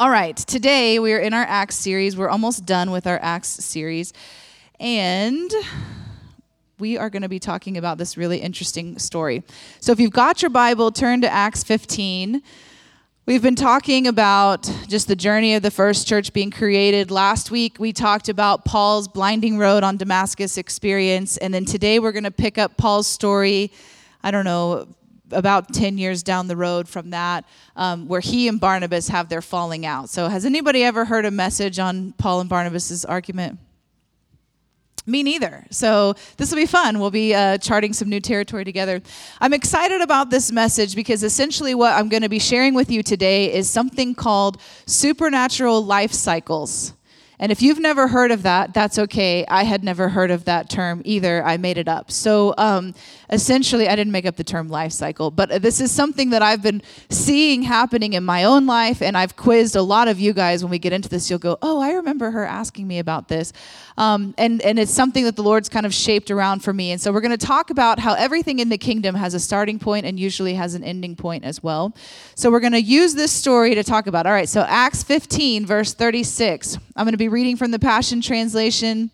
All right, today we are in our Acts series. We're almost done with our Acts series. And we are going to be talking about this really interesting story. So if you've got your Bible, turn to Acts 15. We've been talking about just the journey of the first church being created. Last week, we talked about Paul's blinding road on Damascus experience. And then today, we're going to pick up Paul's story. I don't know, about 10 years down the road from that, um, where he and Barnabas have their falling out. So, has anybody ever heard a message on Paul and Barnabas's argument? Me neither. So, this will be fun. We'll be uh, charting some new territory together. I'm excited about this message because essentially what I'm going to be sharing with you today is something called supernatural life cycles. And if you've never heard of that, that's okay. I had never heard of that term either. I made it up. So um, essentially, I didn't make up the term life cycle, but this is something that I've been seeing happening in my own life. And I've quizzed a lot of you guys. When we get into this, you'll go, Oh, I remember her asking me about this. Um, and, and it's something that the Lord's kind of shaped around for me. And so we're going to talk about how everything in the kingdom has a starting point and usually has an ending point as well. So we're going to use this story to talk about. All right, so Acts 15, verse 36. I'm going to be reading from the Passion Translation.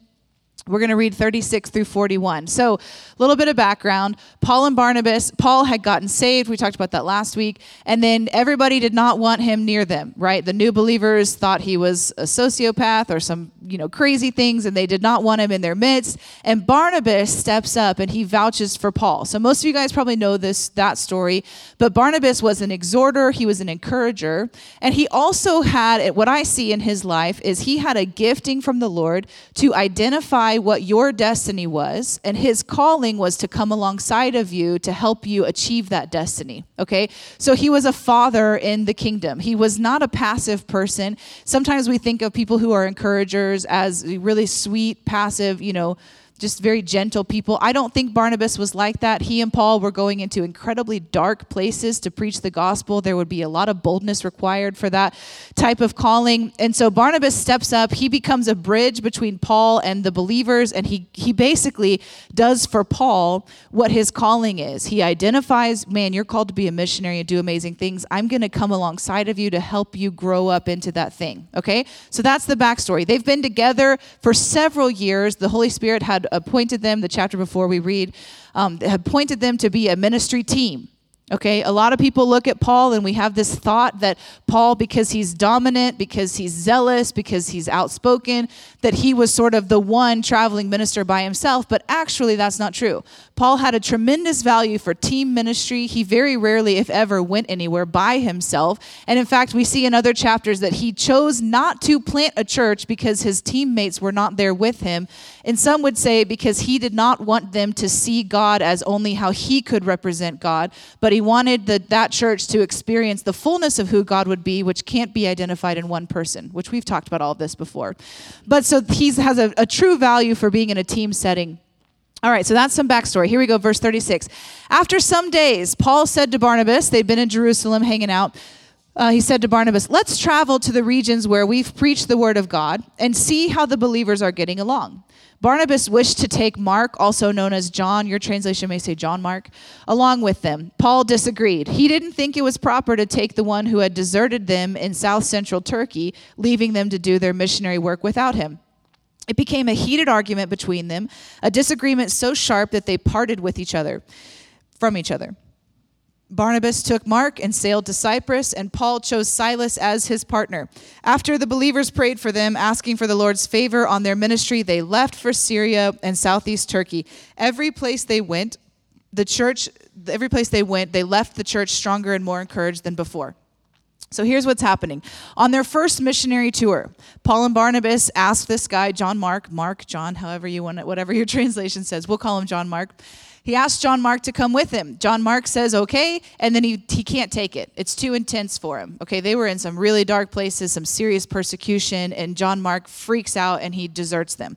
We're going to read 36 through 41. So, a little bit of background. Paul and Barnabas, Paul had gotten saved. We talked about that last week. And then everybody did not want him near them, right? The new believers thought he was a sociopath or some, you know, crazy things, and they did not want him in their midst. And Barnabas steps up and he vouches for Paul. So, most of you guys probably know this, that story. But Barnabas was an exhorter, he was an encourager. And he also had, what I see in his life is he had a gifting from the Lord to identify what your destiny was, and his calling was to come alongside of you to help you achieve that destiny. Okay? So he was a father in the kingdom. He was not a passive person. Sometimes we think of people who are encouragers as really sweet, passive, you know, just very gentle people. I don't think Barnabas was like that. He and Paul were going into incredibly dark places to preach the gospel. There would be a lot of boldness required for that type of calling. And so Barnabas steps up. He becomes a bridge between Paul and the believers, and he, he basically does for Paul what his calling is. He identifies, man, you're called to be a missionary and do amazing things. I'm going to come alongside of you to help you grow up into that thing. Okay? So that's the backstory. They've been together for several years. The Holy Spirit had appointed them, the chapter before we read, um, appointed them to be a ministry team. Okay, a lot of people look at Paul and we have this thought that Paul, because he's dominant, because he's zealous, because he's outspoken, that he was sort of the one traveling minister by himself. But actually, that's not true. Paul had a tremendous value for team ministry. He very rarely, if ever, went anywhere by himself. And in fact, we see in other chapters that he chose not to plant a church because his teammates were not there with him. And some would say because he did not want them to see God as only how he could represent God, but he wanted the, that church to experience the fullness of who God would be, which can't be identified in one person, which we've talked about all of this before. But so he has a, a true value for being in a team setting. All right, so that's some backstory. Here we go, verse 36. After some days, Paul said to Barnabas, they'd been in Jerusalem hanging out. Uh, he said to Barnabas, Let's travel to the regions where we've preached the word of God and see how the believers are getting along. Barnabas wished to take Mark, also known as John, your translation may say John Mark, along with them. Paul disagreed. He didn't think it was proper to take the one who had deserted them in south central Turkey, leaving them to do their missionary work without him. It became a heated argument between them, a disagreement so sharp that they parted with each other, from each other. Barnabas took Mark and sailed to Cyprus, and Paul chose Silas as his partner. After the believers prayed for them, asking for the Lord's favor on their ministry, they left for Syria and southeast Turkey. Every place they went, the church, every place they went, they left the church stronger and more encouraged than before. So here's what's happening. On their first missionary tour, Paul and Barnabas asked this guy, John Mark, Mark, John, however you want it, whatever your translation says, we'll call him John Mark. He asked John Mark to come with him. John Mark says, okay, and then he, he can't take it. It's too intense for him. Okay, they were in some really dark places, some serious persecution, and John Mark freaks out and he deserts them.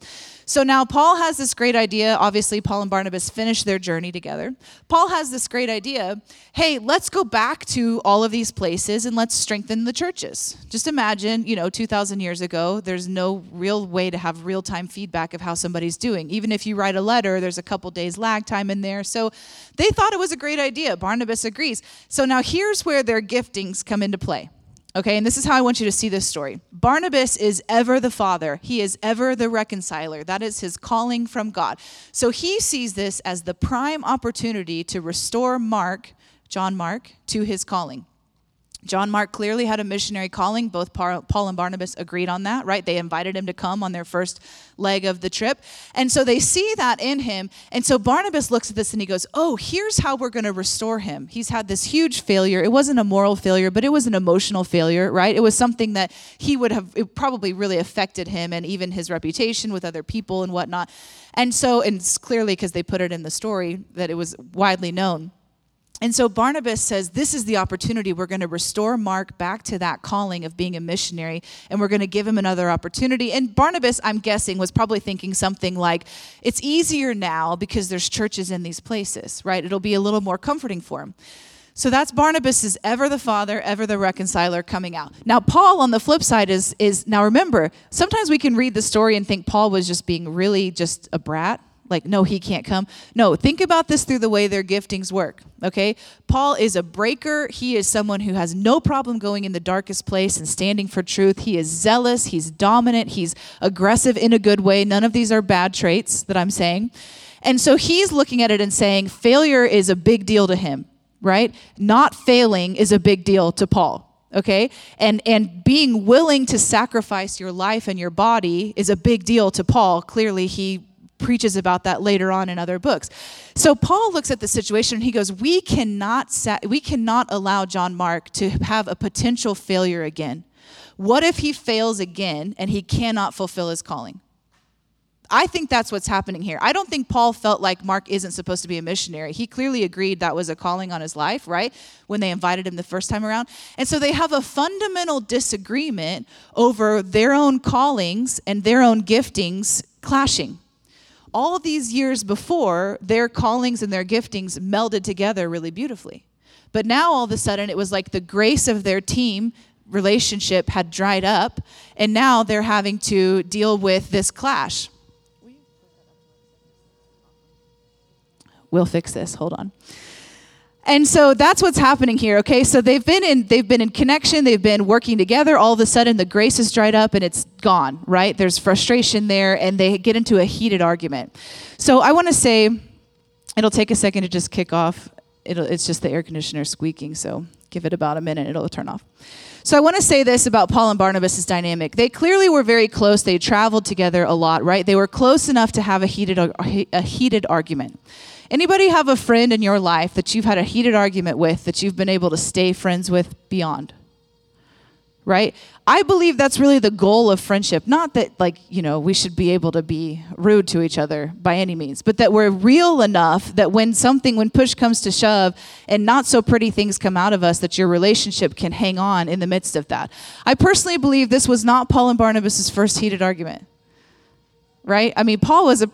So now Paul has this great idea. Obviously, Paul and Barnabas finished their journey together. Paul has this great idea hey, let's go back to all of these places and let's strengthen the churches. Just imagine, you know, 2,000 years ago, there's no real way to have real time feedback of how somebody's doing. Even if you write a letter, there's a couple days lag time in there. So they thought it was a great idea. Barnabas agrees. So now here's where their giftings come into play. Okay, and this is how I want you to see this story. Barnabas is ever the father, he is ever the reconciler. That is his calling from God. So he sees this as the prime opportunity to restore Mark, John Mark, to his calling. John Mark clearly had a missionary calling. Both Paul and Barnabas agreed on that, right? They invited him to come on their first leg of the trip. And so they see that in him. And so Barnabas looks at this and he goes, Oh, here's how we're going to restore him. He's had this huge failure. It wasn't a moral failure, but it was an emotional failure, right? It was something that he would have, probably really affected him and even his reputation with other people and whatnot. And so, and clearly because they put it in the story that it was widely known. And so Barnabas says, This is the opportunity. We're going to restore Mark back to that calling of being a missionary, and we're going to give him another opportunity. And Barnabas, I'm guessing, was probably thinking something like, It's easier now because there's churches in these places, right? It'll be a little more comforting for him. So that's Barnabas is ever the father, ever the reconciler coming out. Now Paul on the flip side is is now remember, sometimes we can read the story and think Paul was just being really just a brat, like, no, he can't come. No, think about this through the way their giftings work, okay? Paul is a breaker. He is someone who has no problem going in the darkest place and standing for truth. He is zealous, he's dominant, he's aggressive in a good way. None of these are bad traits that I'm saying. And so he's looking at it and saying, failure is a big deal to him, right? Not failing is a big deal to Paul okay and and being willing to sacrifice your life and your body is a big deal to paul clearly he preaches about that later on in other books. So Paul looks at the situation and he goes, "We cannot sa- we cannot allow John Mark to have a potential failure again. What if he fails again and he cannot fulfill his calling?" I think that's what's happening here. I don't think Paul felt like Mark isn't supposed to be a missionary. He clearly agreed that was a calling on his life, right? When they invited him the first time around. And so they have a fundamental disagreement over their own callings and their own giftings clashing all these years before, their callings and their giftings melded together really beautifully. But now all of a sudden, it was like the grace of their team relationship had dried up, and now they're having to deal with this clash. We'll fix this. Hold on. And so that's what's happening here. Okay, so they've been in they've been in connection, they've been working together. All of a sudden, the grace is dried up and it's gone. Right? There's frustration there, and they get into a heated argument. So I want to say, it'll take a second to just kick off. It'll, it's just the air conditioner squeaking. So give it about a minute, it'll turn off. So I want to say this about Paul and Barnabas' dynamic. They clearly were very close. They traveled together a lot, right? They were close enough to have a heated a heated argument. Anybody have a friend in your life that you've had a heated argument with that you've been able to stay friends with beyond? Right? I believe that's really the goal of friendship. Not that, like, you know, we should be able to be rude to each other by any means, but that we're real enough that when something, when push comes to shove and not so pretty things come out of us, that your relationship can hang on in the midst of that. I personally believe this was not Paul and Barnabas' first heated argument. Right? I mean, Paul was a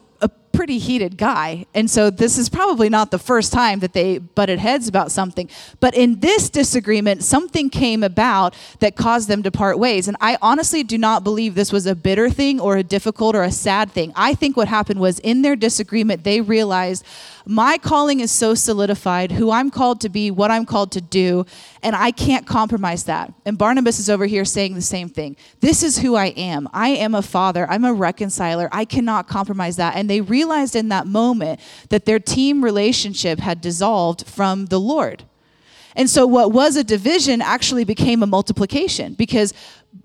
pretty heated guy. And so this is probably not the first time that they butted heads about something. But in this disagreement, something came about that caused them to part ways. And I honestly do not believe this was a bitter thing or a difficult or a sad thing. I think what happened was in their disagreement, they realized my calling is so solidified, who I'm called to be, what I'm called to do, and I can't compromise that. And Barnabas is over here saying the same thing. This is who I am. I am a father, I'm a reconciler. I cannot compromise that. And they realized in that moment that their team relationship had dissolved from the Lord. And so, what was a division actually became a multiplication because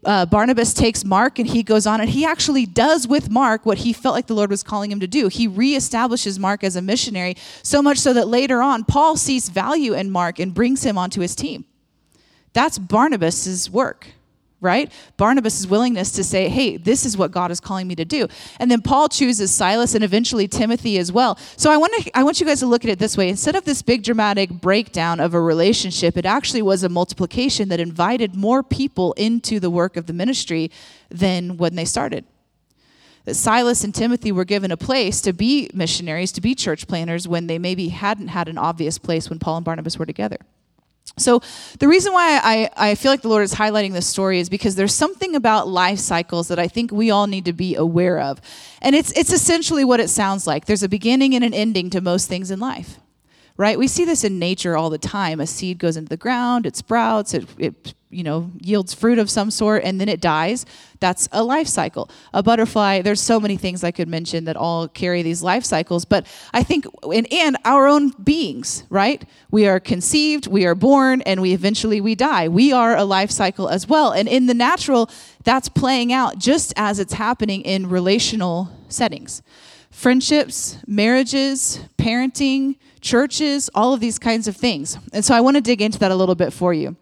uh, Barnabas takes Mark and he goes on and he actually does with Mark what he felt like the Lord was calling him to do. He reestablishes Mark as a missionary, so much so that later on, Paul sees value in Mark and brings him onto his team. That's Barnabas's work right? Barnabas' willingness to say, hey, this is what God is calling me to do. And then Paul chooses Silas and eventually Timothy as well. So I want, to, I want you guys to look at it this way. Instead of this big dramatic breakdown of a relationship, it actually was a multiplication that invited more people into the work of the ministry than when they started. That Silas and Timothy were given a place to be missionaries, to be church planters, when they maybe hadn't had an obvious place when Paul and Barnabas were together. So, the reason why I, I feel like the Lord is highlighting this story is because there's something about life cycles that I think we all need to be aware of. And it's, it's essentially what it sounds like there's a beginning and an ending to most things in life right? We see this in nature all the time. A seed goes into the ground, it sprouts, it, it you know yields fruit of some sort and then it dies. That's a life cycle. A butterfly there's so many things i could mention that all carry these life cycles but i think and, and our own beings right? We are conceived we are born and we eventually we die. We are a life cycle as well and in the natural that's playing out just as it's happening in relational settings friendships marriages parenting churches all of these kinds of things. And so i want to dig into that a little bit for you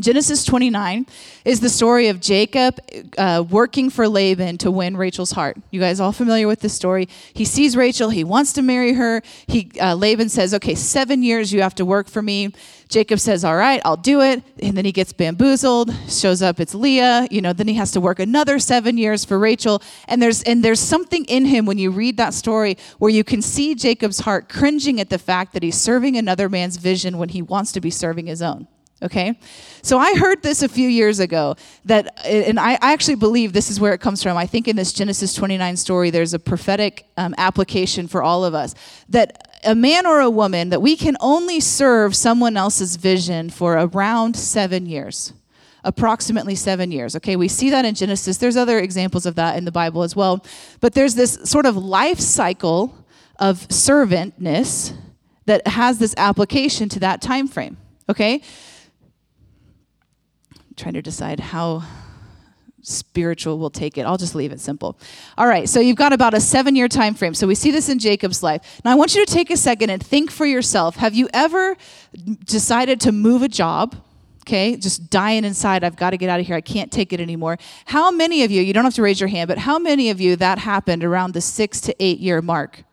Genesis 29 is the story of Jacob uh, working for Laban to win Rachel's heart. You guys all familiar with this story? He sees Rachel, he wants to marry her. He uh, Laban says, "Okay, seven years you have to work for me." Jacob says, "All right, I'll do it." And then he gets bamboozled. Shows up, it's Leah. You know, then he has to work another seven years for Rachel. And there's and there's something in him when you read that story where you can see Jacob's heart cringing at the fact that he's serving another man's vision when he wants to be serving his own okay? So i heard this a few years ago that and i, actually believe this is where it comes from. I think in this genesis 29 story there's a prophetic um, application for all of us that a man or a woman that we can only serve someone else's vision for around seven years approximately seven years. Okay? We see that in genesis. There's other examples of that in the bible as well. But there's this sort of life cycle of servantness that has this application to that time frame okay trying to decide how spiritual we'll take it. I'll just leave it simple. All right, so you've got about a seven year time frame. So we see this in Jacob's life. Now I want you to take a second and think for yourself. Have you ever decided to move a job? Okay, just dying inside. I've got to get out of here. I can't take it anymore. How many of you, you don't have to raise your hand, but how many of you that happened around the six to eight year mark?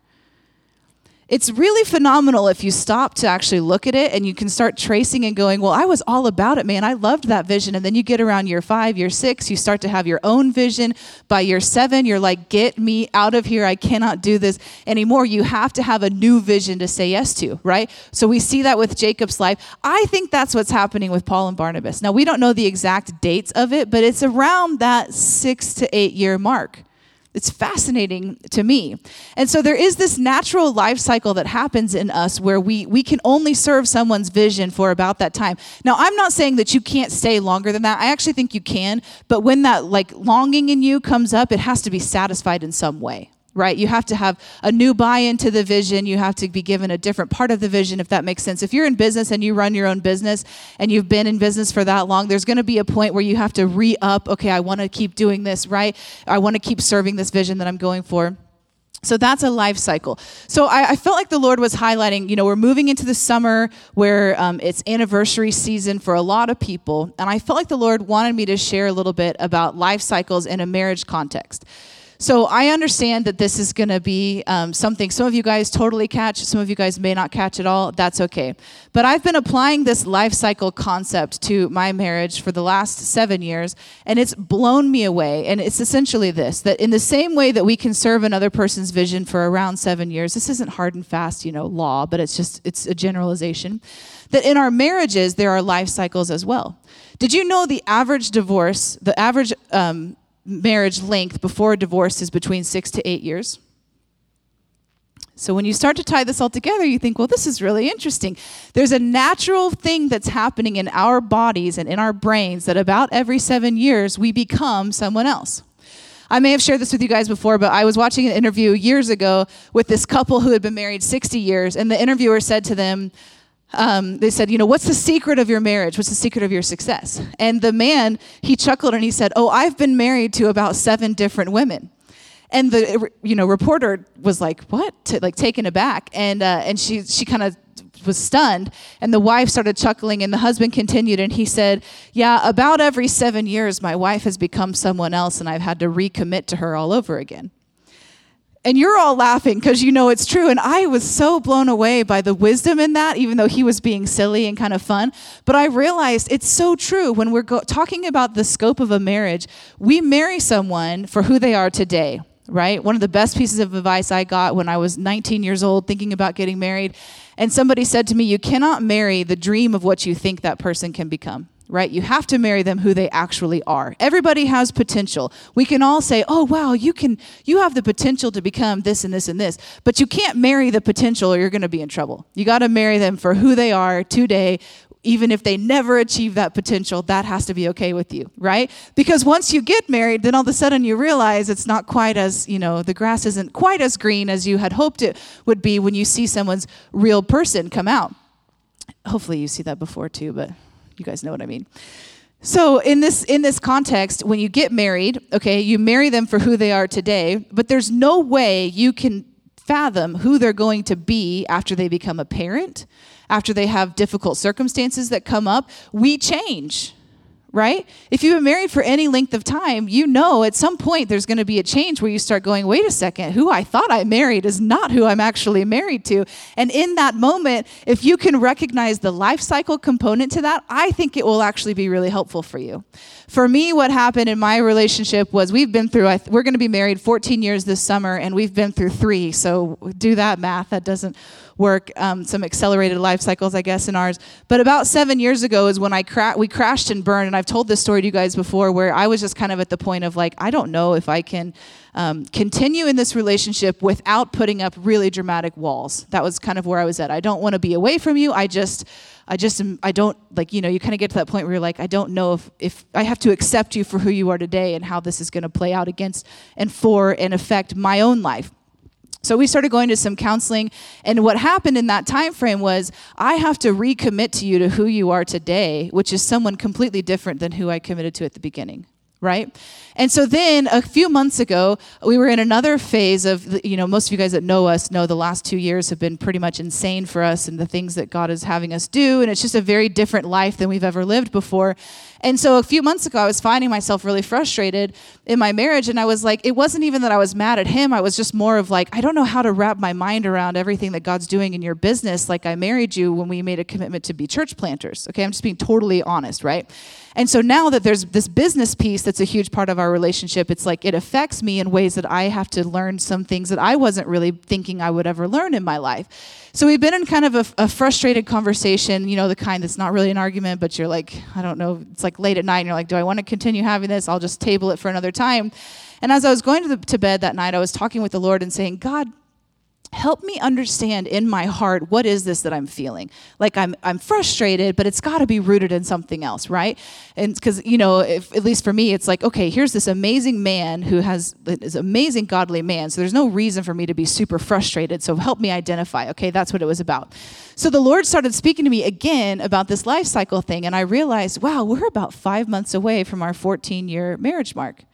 It's really phenomenal if you stop to actually look at it and you can start tracing and going, Well, I was all about it, man. I loved that vision. And then you get around year five, year six, you start to have your own vision. By year seven, you're like, Get me out of here. I cannot do this anymore. You have to have a new vision to say yes to, right? So we see that with Jacob's life. I think that's what's happening with Paul and Barnabas. Now, we don't know the exact dates of it, but it's around that six to eight year mark. It's fascinating to me. And so there is this natural life cycle that happens in us where we, we can only serve someone's vision for about that time. Now, I'm not saying that you can't stay longer than that. I actually think you can. But when that like longing in you comes up, it has to be satisfied in some way right? You have to have a new buy into the vision. You have to be given a different part of the vision, if that makes sense. If you're in business and you run your own business and you've been in business for that long, there's going to be a point where you have to re up, okay, I want to keep doing this, right? I want to keep serving this vision that I'm going for. So that's a life cycle. So I, I, felt like the Lord was highlighting, you know, we're moving into the summer where um, it's anniversary season for a lot of people. And I felt like the Lord wanted me to share a little bit about life cycles in a marriage context. So I understand that this is going to be um, something some of you guys totally catch, some of you guys may not catch at all. That's okay. But I've been applying this life cycle concept to my marriage for the last seven years, and it's blown me away. And it's essentially this that in the same way that we can serve another person's vision for around seven years, this isn't hard and fast, you know, law, but it's just it's a generalization. That in our marriages there are life cycles as well. Did you know the average divorce, the average um, marriage length before a divorce is between six to eight years. So when you start to tie this all together, you think, well, this is really interesting. There's a natural thing that's happening in our bodies and in our brains that about every seven years we become someone else. I may have shared this with you guys before, but I was watching an interview years ago with this couple who had been married 60 years, and the interviewer said to them, um, they said, you know, what's the secret of your marriage? What's the secret of your success? And the man, he chuckled and he said, oh, I've been married to about seven different women. And the, you know, reporter was like, what? like taken aback. And, uh, and she, she kind of was stunned. And the wife started chuckling and the husband continued and he said, yeah, about every seven years, my wife has become someone else and I've had to recommit to her all over again. And you're all laughing because you know it's true. And I was so blown away by the wisdom in that, even though he was being silly and kind of fun. But I realized it's so true when we're go- talking about the scope of a marriage. We marry someone for who they are today, right? One of the best pieces of advice I got when I was 19 years old thinking about getting married. And somebody said to me, You cannot marry the dream of what you think that person can become right? You have to marry them who they actually are. Everybody has potential. We can all say, "Oh, wow, you can you have the potential to become this and this and this." But you can't marry the potential or you're going to be in trouble. You got to marry them for who they are today. Even if they never achieve that potential, that has to be okay with you, right? Because once you get married, then all of a sudden you realize it's not quite as, you know, the grass isn't quite as green as you had hoped it would be when you see someone's real person come out. Hopefully you see that before too, but you guys know what I mean. So in this in this context, when you get married, okay, you marry them for who they are today, but there's no way you can fathom who they're going to be after they become a parent, after they have difficult circumstances that come up. We change right? If you've been married for any length of time, you know at some point there's going to be a change where you start going, wait a second, who I thought I married is not who I'm actually married to. And in that moment, if you can recognize the life cycle component to that, I think it will actually be really helpful for you. For me, what happened in my relationship was we've been through, we're going to be married 14 years this summer, and we've been through three. So do that math. That doesn't work, um, some accelerated life cycles, I guess, in ours. But about seven years ago is when I cra- we crashed and burned, and I've told this story to you guys before, where I was just kind of at the point of like, I don't know if I can um, continue in this relationship without putting up really dramatic walls. That was kind of where I was at. I don't want to be away from you. I just, I just, I don't like, you know, you kind of get to that point where you're like, I don't know if, if I have to accept you for who you are today and how this is going to play out against and for and affect my own life. So we started going to some counseling and what happened in that time frame was I have to recommit to you to who you are today, which is someone completely different than who I committed to at the beginning right? And so then a few months ago, we were in another phase of, you know, most of you guys that know us know the last two years have been pretty much insane for us and the things that God is having us do. And it's just a very different life than we've ever lived before. And so a few months ago, I was finding myself really frustrated in my marriage. And I was like, it wasn't even that I was mad at him. I was just more of like, I don't know how to wrap my mind around everything that God's doing in your business. Like I married you when we made a commitment to be church planters. Okay, I'm just being totally honest, right? And so now that there's this business piece that's a huge part of our relationship, it's like it affects me in ways that I have to learn some things that I wasn't really thinking I would ever learn in my life. So we've been in kind of a, a, frustrated conversation, you know, the kind that's not really an argument, but you're like, I don't know, it's like late at night, and you're like, do I want to continue having this? I'll just table it for another time. And as I was going to, the, to bed that night, I was talking with the Lord and saying, God, help me understand in my heart what is this that i'm feeling? Like i'm i'm frustrated but it's got to be rooted in something else right? And because you know if, at least for me it's like okay here's this amazing man who has this amazing godly man so there's no reason for me to be super frustrated so help me identify okay that's what it was about. So the lord started speaking to me again about this life cycle thing and i realized wow we're about five months away from our 14 year marriage mark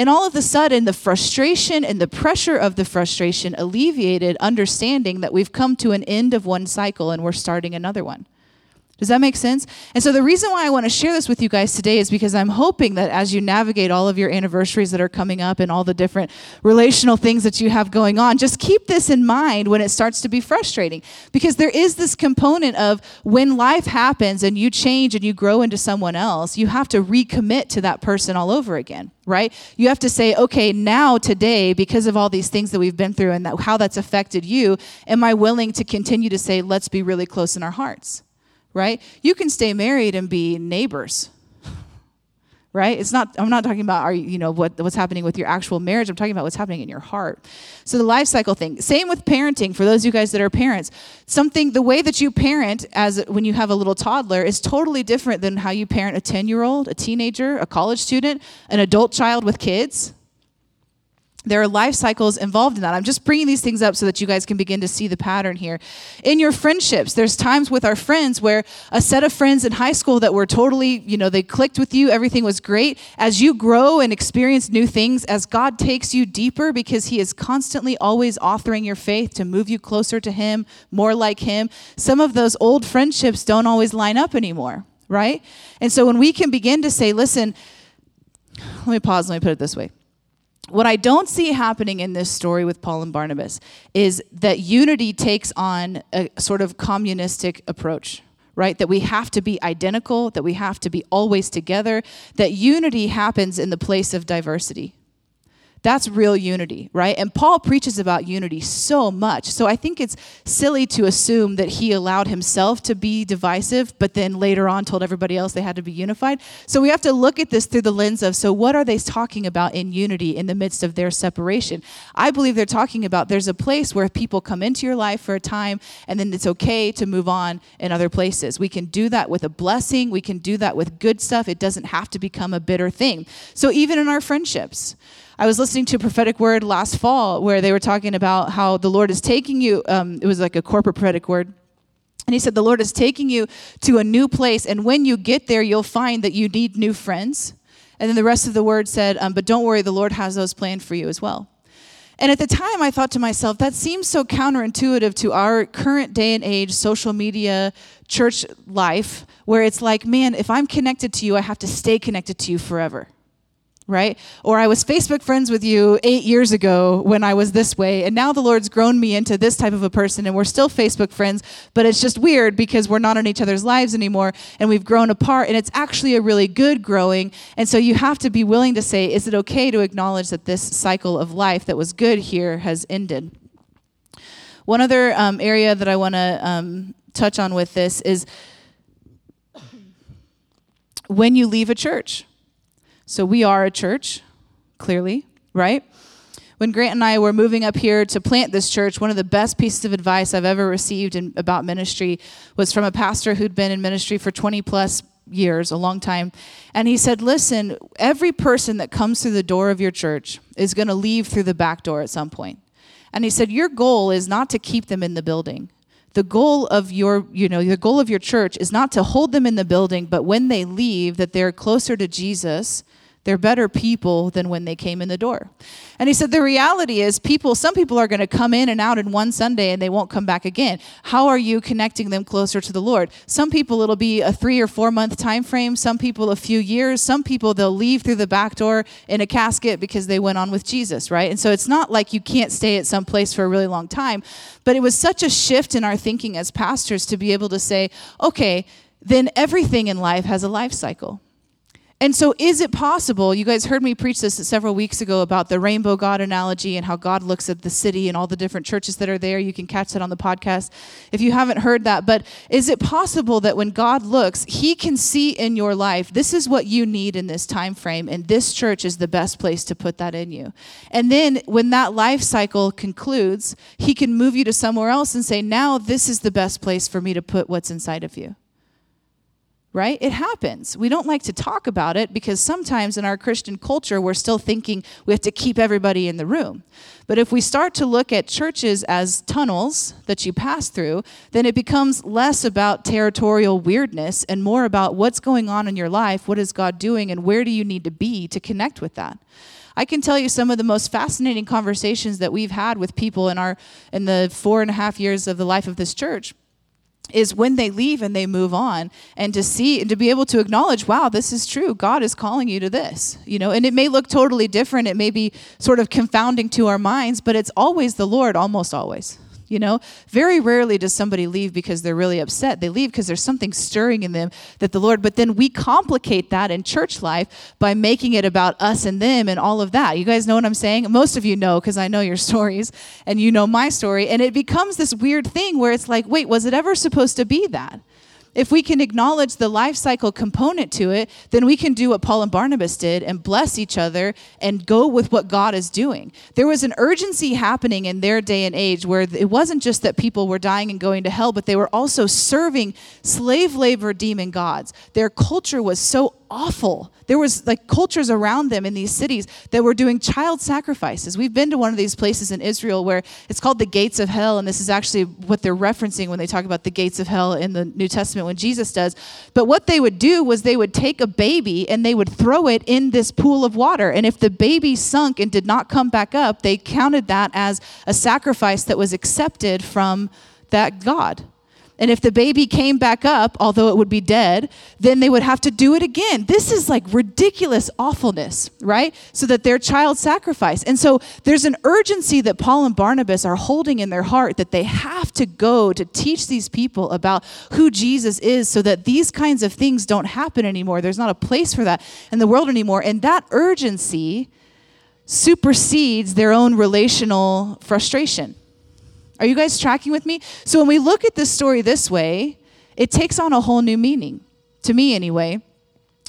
and all of a sudden, the frustration and the pressure of the frustration alleviated, understanding that we've come to an end of one cycle and we're starting another one. Does that make sense? And so the reason why I want to share this with you guys today is because I'm hoping that as you navigate all of your anniversaries that are coming up and all the different relational things that you have going on, just keep this in mind when it starts to be frustrating. Because there is this component of when life happens and you change and you grow into someone else, you have to recommit to that person all over again right? You have to say, okay, now today, because of all these things that we've been through and that, how that's affected you, am I willing to continue to say, let's be really close in our hearts? Right? You can stay married and be neighbors. Right? It's not I'm not talking about are you know what what's happening with your actual marriage. I'm talking about what's happening in your heart. So the life cycle thing. Same with parenting for those of you guys that are parents. Something the way that you parent as when you have a little toddler is totally different than how you parent a 10-year-old, a teenager, a college student, an adult child with kids there are life cycles involved in that. I'm just bringing these things up so that you guys can begin to see the pattern here. In your friendships, there's times with our friends where a set of friends in high school that were totally, you know, they clicked with you, everything was great. As you grow and experience new things, as God takes you deeper because He is constantly always authoring your faith to move you closer to Him, more like Him, some of those old friendships don't always line up anymore, right? And so when we can begin to say, listen, let me pause, let me put it this way what I don't see happening in this story with Paul and Barnabas is that unity takes on a sort of communistic approach, right? That we have to be identical, that we have to be always together, that unity happens in the place of diversity. That's real unity, right? And Paul preaches about unity so much. So I think it's silly to assume that he allowed himself to be divisive, but then later on told everybody else they had to be unified. So we have to look at this through the lens of so what are they talking about in unity in the midst of their separation? I believe they're talking about there's a place where people come into your life for a time and then it's okay to move on in other places. We can do that with a blessing, we can do that with good stuff. It doesn't have to become a bitter thing. So even in our friendships, I was listening to a prophetic word last fall where they were talking about how the Lord is taking you. Um, it was like a corporate prophetic word. And he said, The Lord is taking you to a new place. And when you get there, you'll find that you need new friends. And then the rest of the word said, um, But don't worry, the Lord has those planned for you as well. And at the time, I thought to myself, that seems so counterintuitive to our current day and age social media church life, where it's like, man, if I'm connected to you, I have to stay connected to you forever right? Or I was Facebook friends with you eight years ago when I was this way, and now the Lord's grown me into this type of a person, and we're still Facebook friends, but it's just weird because we're not in each other's lives anymore, and we've grown apart, and it's actually a really good growing. And so you have to be willing to say, is it okay to acknowledge that this cycle of life that was good here has ended? One other um, area that I want to um, touch on with this is when you leave a church so we are a church, clearly, right? When Grant and I were moving up here to plant this church, one of the best pieces of advice I've ever received in, about ministry was from a pastor who'd been in ministry for 20 plus years, a long time. And he said, Listen, every person that comes through the door of your church is going to leave through the back door at some point. And he said, Your goal is not to keep them in the building. The goal of your, you know, the goal of your church is not to hold them in the building, but when they leave, that they're closer to Jesus they're better people than when they came in the door. And he said, The reality is, people, some people are going to come in and out in one Sunday and they won't come back again. How are you connecting them closer to the Lord? Some people, it'll be a three or four month time frame. Some people, a few years. Some people, they'll leave through the back door in a casket because they went on with Jesus, right? And so it's not like you can't stay at some place for a really long time. But it was such a shift in our thinking as pastors to be able to say, okay, then everything in life has a life cycle and so, is it possible? You guys heard me preach this several weeks ago about the rainbow God analogy and how God looks at the city and all the different churches that are there. You can catch that on the podcast if you haven't heard that. But is it possible that when God looks, He can see in your life, this is what you need in this time frame, and this church is the best place to put that in you? And then, when that life cycle concludes, He can move you to somewhere else and say, now this is the best place for me to put what's inside of you right? It happens. We don't like to talk about it because sometimes in our Christian culture, we're still thinking we have to keep everybody in the room. But if we start to look at churches as tunnels that you pass through, then it becomes less about territorial weirdness and more about what's going on in your life, what is God doing, and where do you need to be to connect with that. I can tell you some of the most fascinating conversations that we've had with people in our in the four and a half years of the life of this church is when they leave and they move on and to see and to be able to acknowledge wow this is true. God is calling you to this you know? And it may look totally different. It may be sort of confounding to our minds but it's always the lord almost always you know, very rarely does somebody leave because they're really upset. They leave because there's something stirring in them that the Lord, but then we complicate that in church life by making it about us and them and all of that. You guys know what I'm saying? Most of you know because I know your stories and you know my story. And it becomes this weird thing where it's like, wait, was it ever supposed to be that? If we can acknowledge the life cycle component to it, then we can do what Paul and Barnabas did and bless each other and go with what God is doing. There was an urgency happening in their day and age where it wasn't just that people were dying and going to hell, but they were also serving slave labor demon gods. Their culture was so awful. There was like cultures around them in these cities that were doing child sacrifices. We've been to one of these places in Israel where it's called the gates of hell, and this is actually what they're referencing when they talk about the gates of hell in the New Testament when Jesus does. But what they would do was they would take a baby and they would throw it in this pool of water. And if the baby sunk and did not come back up, they counted that as a sacrifice that was accepted from that God. And if the baby came back up, although it would be dead, then they would have to do it again. This is like ridiculous awfulness, right? So that their child sacrifice. And so there's an urgency that Paul and Barnabas are holding in their heart that they have to go to teach these people about who Jesus is so that these kinds of things don't happen anymore. There's not a place for that in the world anymore. And that urgency supersedes their own relational frustration. Are you guys tracking with me? So when we look at this story this way, it takes on a whole new meaning, to me anyway.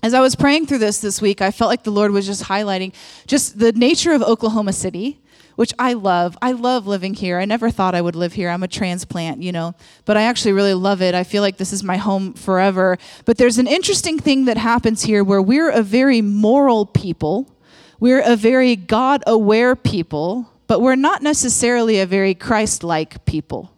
As I was praying through this this week, I felt like the Lord was just highlighting just the nature of Oklahoma City, which I love. I love living here. I never thought I would live here. I'm a transplant, you know, but I actually really love it. I feel like this is my home forever. But there's an interesting thing that happens here where we're a very moral people, we're a very God aware people, but we're not necessarily a very Christ like people.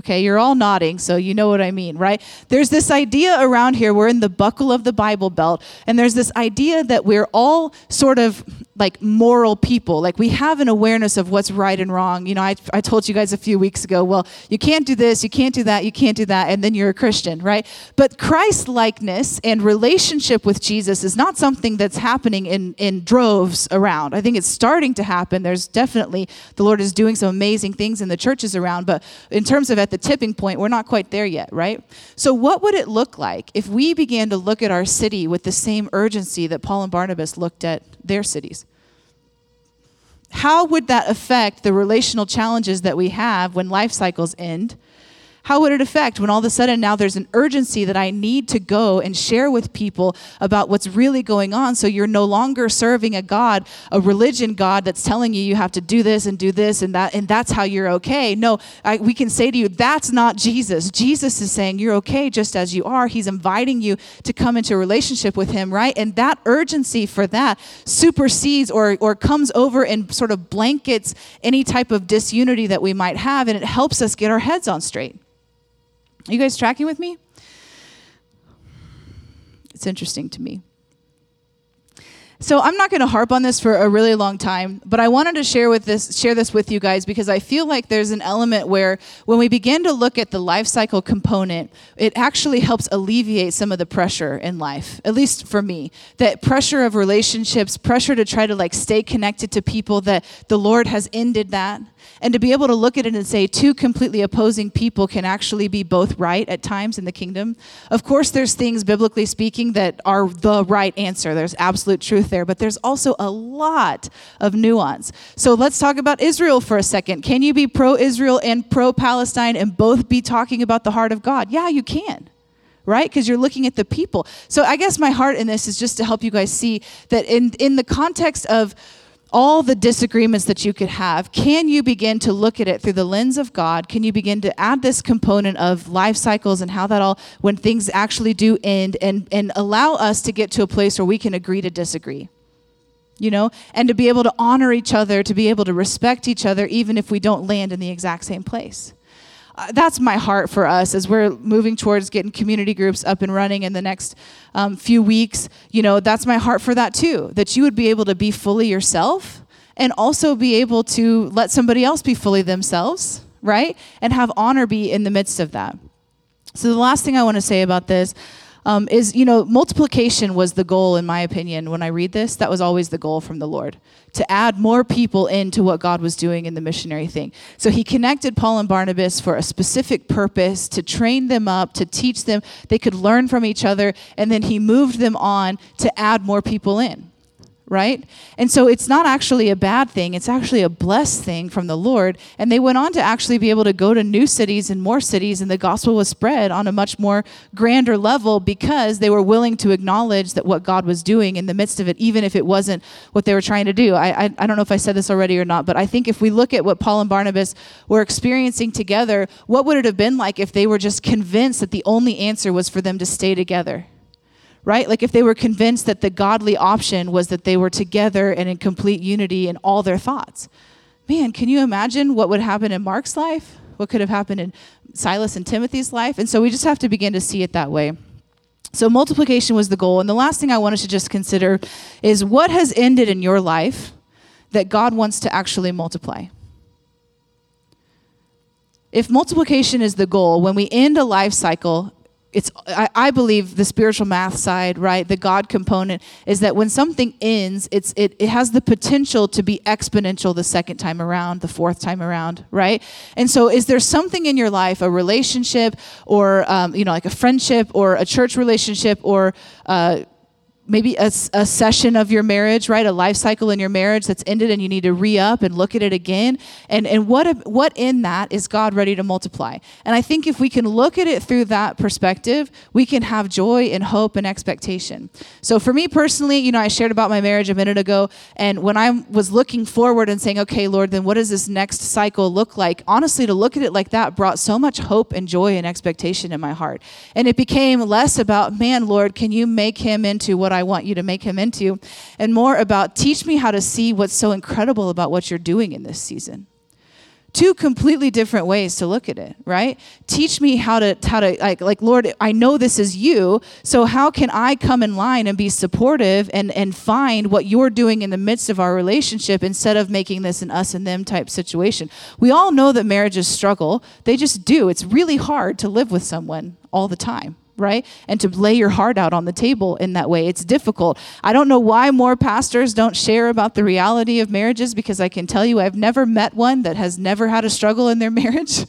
Okay, you're all nodding, so you know what I mean, right? There's this idea around here, we're in the buckle of the Bible Belt, and there's this idea that we're all sort of like moral people. Like we have an awareness of what's right and wrong. You know, I, I told you guys a few weeks ago, well, you can't do this, you can't do that, you can't do that, and then you're a Christian, right? But Christ likeness and relationship with Jesus is not something that's happening in, in droves around. I think it's starting to happen. There's definitely, the Lord is doing some amazing things in the churches around, but in terms of at the tipping point, we're not quite there yet, right? So, what would it look like if we began to look at our city with the same urgency that Paul and Barnabas looked at their cities? How would that affect the relational challenges that we have when life cycles end? How would it affect when all of a sudden now there's an urgency that I need to go and share with people about what's really going on so you're no longer serving a God, a religion God that's telling you you have to do this and do this and that and that's how you're okay. No, I, we can say to you that's not Jesus. Jesus is saying you're okay just as you are. He's inviting you to come into a relationship with him, right? And that urgency for that supersedes or or comes over and sort of blankets any type of disunity that we might have and it helps us get our heads on straight. Are you guys tracking with me? It's interesting to me. So I'm not going to harp on this for a really long time, but I wanted to share with this share this with you guys because I feel like there's an element where when we begin to look at the life cycle component, it actually helps alleviate some of the pressure in life. At least for me, that pressure of relationships, pressure to try to like stay connected to people that the Lord has ended that and to be able to look at it and say two completely opposing people can actually be both right at times in the kingdom. Of course, there's things, biblically speaking, that are the right answer. There's absolute truth there, but there's also a lot of nuance. So let's talk about Israel for a second. Can you be pro Israel and pro Palestine and both be talking about the heart of God? Yeah, you can right? Because you're looking at the people. So I guess my heart in this is just to help you guys see that in in the context of all the disagreements that you could have, can you begin to look at it through the lens of God? Can you begin to add this component of life cycles and how that all, when things actually do end, and, and allow us to get to a place where we can agree to disagree? You know, and to be able to honor each other, to be able to respect each other, even if we don't land in the exact same place. Uh, that's my heart for us as we're moving towards getting community groups up and running in the next um, few weeks. You know, that's my heart for that too, that you would be able to be fully yourself and also be able to let somebody else be fully themselves, right? And have honor be in the midst of that. So, the last thing I want to say about this um, is, you know, multiplication was the goal, in my opinion, when I read this. That was always the goal from the Lord to add more people into what God was doing in the missionary thing. So he connected Paul and Barnabas for a specific purpose to train them up, to teach them. They could learn from each other, and then he moved them on to add more people in right? And so it's not actually a bad thing, it's actually a blessed thing from the Lord. And they went on to actually be able to go to new cities and more cities, and the gospel was spread on a much more grander level because they were willing to acknowledge that what God was doing in the midst of it, even if it wasn't what they were trying to do. I, I, I don't know if I said this already or not, but I think if we look at what Paul and Barnabas were experiencing together, what would it have been like if they were just convinced that the only answer was for them to stay together? Right? Like if they were convinced that the godly option was that they were together and in complete unity in all their thoughts. Man, can you imagine what would happen in Mark's life? What could have happened in Silas and Timothy's life? And so we just have to begin to see it that way. So multiplication was the goal. And the last thing I wanted to just consider is what has ended in your life that God wants to actually multiply? If multiplication is the goal, when we end a life cycle, it's I, I, believe the spiritual math side right the god component is that when something ends it's it, it has the potential to be exponential the second time around the fourth time around right? And so is there something in your life a relationship or um, you know like a friendship or a church relationship or uh, maybe a, a, session of your marriage, right? A life cycle in your marriage that's ended and you need to re up and look at it again. And, and what, what in that is God ready to multiply? And I think if we can look at it through that perspective, we can have joy and hope and expectation. So for me personally, you know, I shared about my marriage a minute ago. And when I was looking forward and saying, okay, Lord, then what does this next cycle look like? Honestly, to look at it like that brought so much hope and joy and expectation in my heart. And it became less about, man, Lord, can you make him into what I want you to make him into, and more about teach me how to see what's so incredible about what you're doing in this season. Two completely different ways to look at it, right? Teach me how to how to like like Lord, I know this is you, so how can I come in line and be supportive and and find what you're doing in the midst of our relationship instead of making this an us and them type situation. We all know that marriages struggle. They just do. It's really hard to live with someone all the time right? And to lay your heart out on the table in that way. It's difficult. I don't know why more pastors don't share about the reality of marriages because I can tell you I've never met one that has never had a struggle in their marriage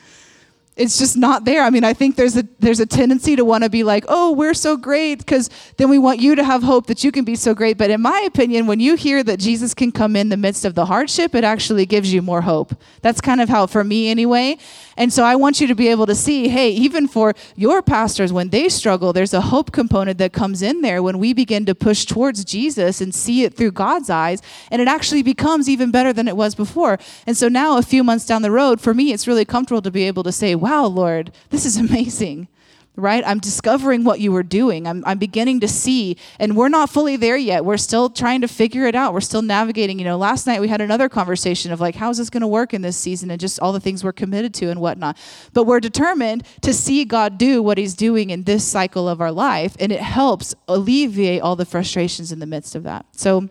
it's just not there. I mean, I think there's a there's a tendency to want to be like, "Oh, we're so great," because then we want you to have hope that you can be so great. But in my opinion, when you hear that Jesus can come in the midst of the hardship, it actually gives you more hope. That's kind of how for me anyway. And so I want you to be able to see, hey, even for your pastors when they struggle, there's a hope component that comes in there when we begin to push towards Jesus and see it through God's eyes, and it actually becomes even better than it was before. And so now a few months down the road, for me, it's really comfortable to be able to say, wow, Lord, this is amazing. Right? I'm discovering what you were doing. I'm, I'm beginning to see, and we're not fully there yet. We're still trying to figure it out. We're still navigating. You know, last night we had another conversation of like, how's this going to work in this season and just all the things we're committed to and whatnot. But we're determined to see God do what He's doing in this cycle of our life, and it helps alleviate all the frustrations in the midst of that. So,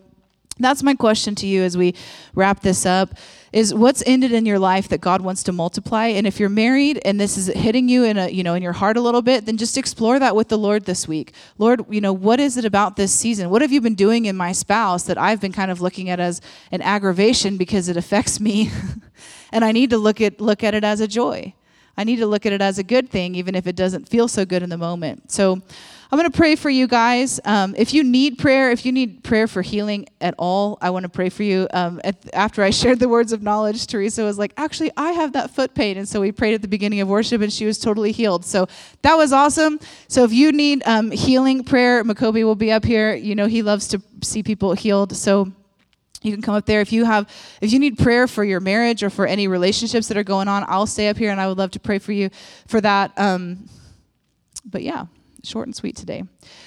that's my question to you as we wrap this up is what's ended in your life that God wants to multiply and if you're married and this is hitting you in a you know in your heart a little bit then just explore that with the Lord this week. Lord, you know, what is it about this season? What have you been doing in my spouse that I've been kind of looking at as an aggravation because it affects me and I need to look at look at it as a joy. I need to look at it as a good thing even if it doesn't feel so good in the moment. So I'm going to pray for you guys. Um, if you need prayer, if you need prayer for healing at all, I want to pray for you. Um, at, after I shared the words of knowledge, Teresa was like, actually, I have that foot pain. And so we prayed at the beginning of worship and she was totally healed. So that was awesome. So if you need um, healing prayer, Makobi will be up here. You know, he loves to see people healed. So you can come up there if you have if you need prayer for your marriage or for any relationships that are going on i'll stay up here and i would love to pray for you for that um, but yeah short and sweet today.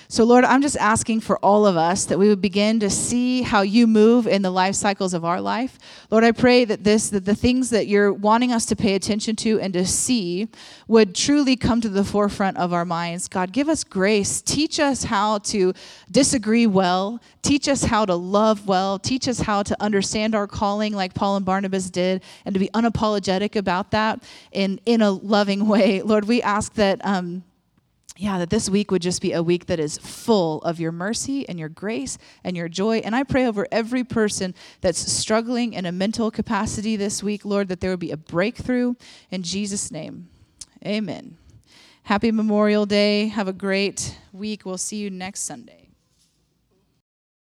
So, Lord, I'm just asking for all of us that we would begin to see how you move in the life cycles of our life. Lord, I pray that this, that the things that you're wanting us to pay attention to and to see would truly come to the forefront of our minds. God, give us grace. Teach us how to disagree well. Teach us how to love well. Teach us how to understand our calling like Paul and Barnabas did and to be unapologetic about that in, in a loving way. Lord, we ask that. Um, yeah, that this week would just be a week that is full of your mercy and your grace and your joy. And I pray over every person that's struggling in a mental capacity this week, Lord, that there would be a breakthrough in Jesus' name. Amen. Happy Memorial Day. Have a great week. We'll see you next Sunday.